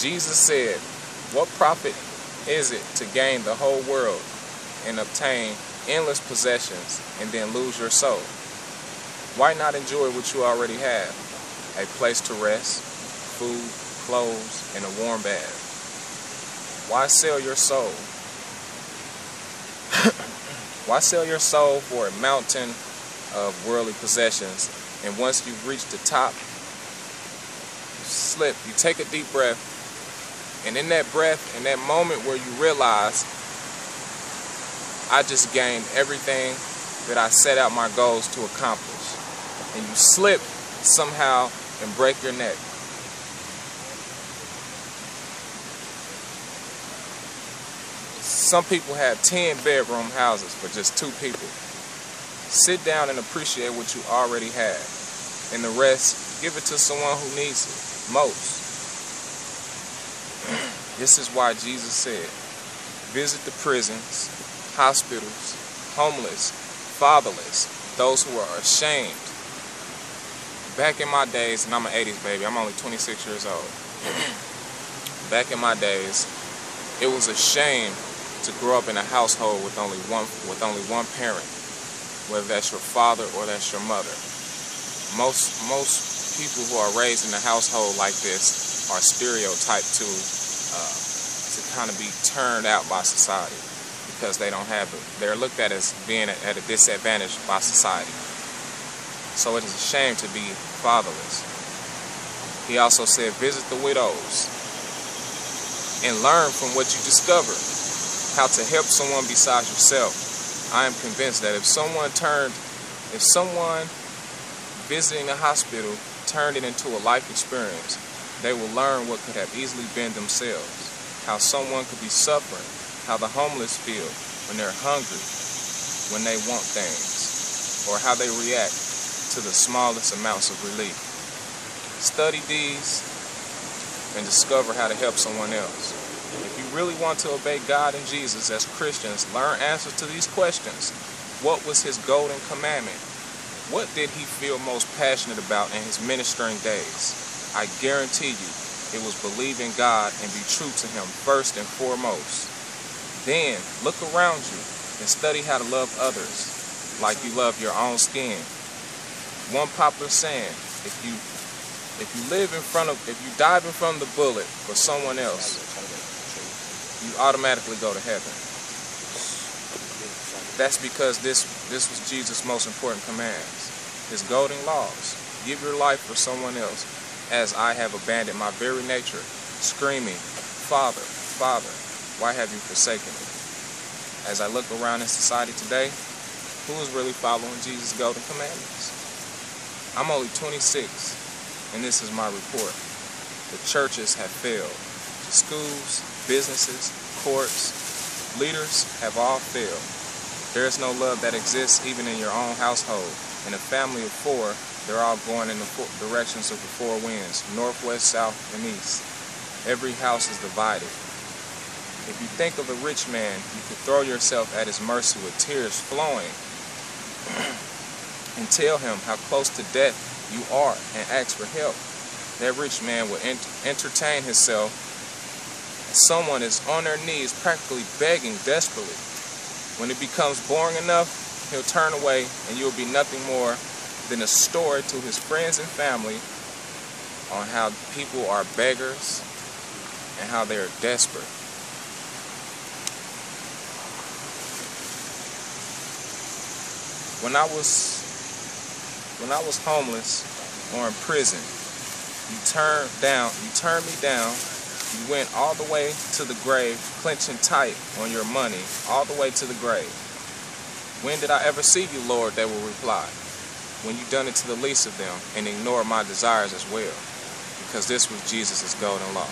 Jesus said, What profit is it to gain the whole world and obtain endless possessions and then lose your soul? Why not enjoy what you already have? A place to rest, food, clothes, and a warm bath. Why sell your soul? Why sell your soul for a mountain of worldly possessions and once you've reached the top, you slip, you take a deep breath, and in that breath, in that moment where you realize, I just gained everything that I set out my goals to accomplish. And you slip somehow and break your neck. Some people have 10 bedroom houses for just two people. Sit down and appreciate what you already have. And the rest, give it to someone who needs it most. This is why Jesus said, visit the prisons, hospitals, homeless, fatherless, those who are ashamed. Back in my days, and I'm an 80s baby, I'm only 26 years old. Back in my days, it was a shame to grow up in a household with only one with only one parent whether that's your father or that's your mother. Most most people who are raised in a household like this are stereotyped to to kind of be turned out by society because they don't have it. They're looked at as being at a disadvantage by society. So it is a shame to be fatherless. He also said, visit the widows and learn from what you discover how to help someone besides yourself I am convinced that if someone turned, if someone visiting a hospital turned it into a life experience, they will learn what could have easily been themselves. How someone could be suffering, how the homeless feel when they're hungry, when they want things, or how they react to the smallest amounts of relief. Study these and discover how to help someone else. If you really want to obey God and Jesus as Christians, learn answers to these questions. What was his golden commandment? What did he feel most passionate about in his ministering days? I guarantee you, it was believe in God and be true to him first and foremost. Then, look around you and study how to love others like you love your own skin. One popular saying, if you if you live in front of if you dive in front of the bullet for someone else, you automatically go to heaven. That's because this this was Jesus' most important commands. His golden laws. Give your life for someone else, as I have abandoned my very nature, screaming, Father, Father, why have you forsaken me? As I look around in society today, who is really following Jesus' golden commandments? I'm only 26, and this is my report. The churches have failed. The schools, businesses, courts, leaders have all failed. There is no love that exists even in your own household. In a family of four, they're all going in the directions of the four winds, north, west, south, and east. Every house is divided. If you think of a rich man, you could throw yourself at his mercy with tears flowing and tell him how close to death you are and ask for help. That rich man will ent entertain himself someone is on their knees practically begging desperately. When it becomes boring enough, he'll turn away and you'll be nothing more than a story to his friends and family on how people are beggars and how they're desperate. When I was when I was homeless or in prison, you turned down, you turned me down you went all the way to the grave, clenching tight on your money, all the way to the grave. When did I ever see you, Lord? They will reply. When you done it to the least of them and ignored my desires as well. Because this was Jesus' golden law.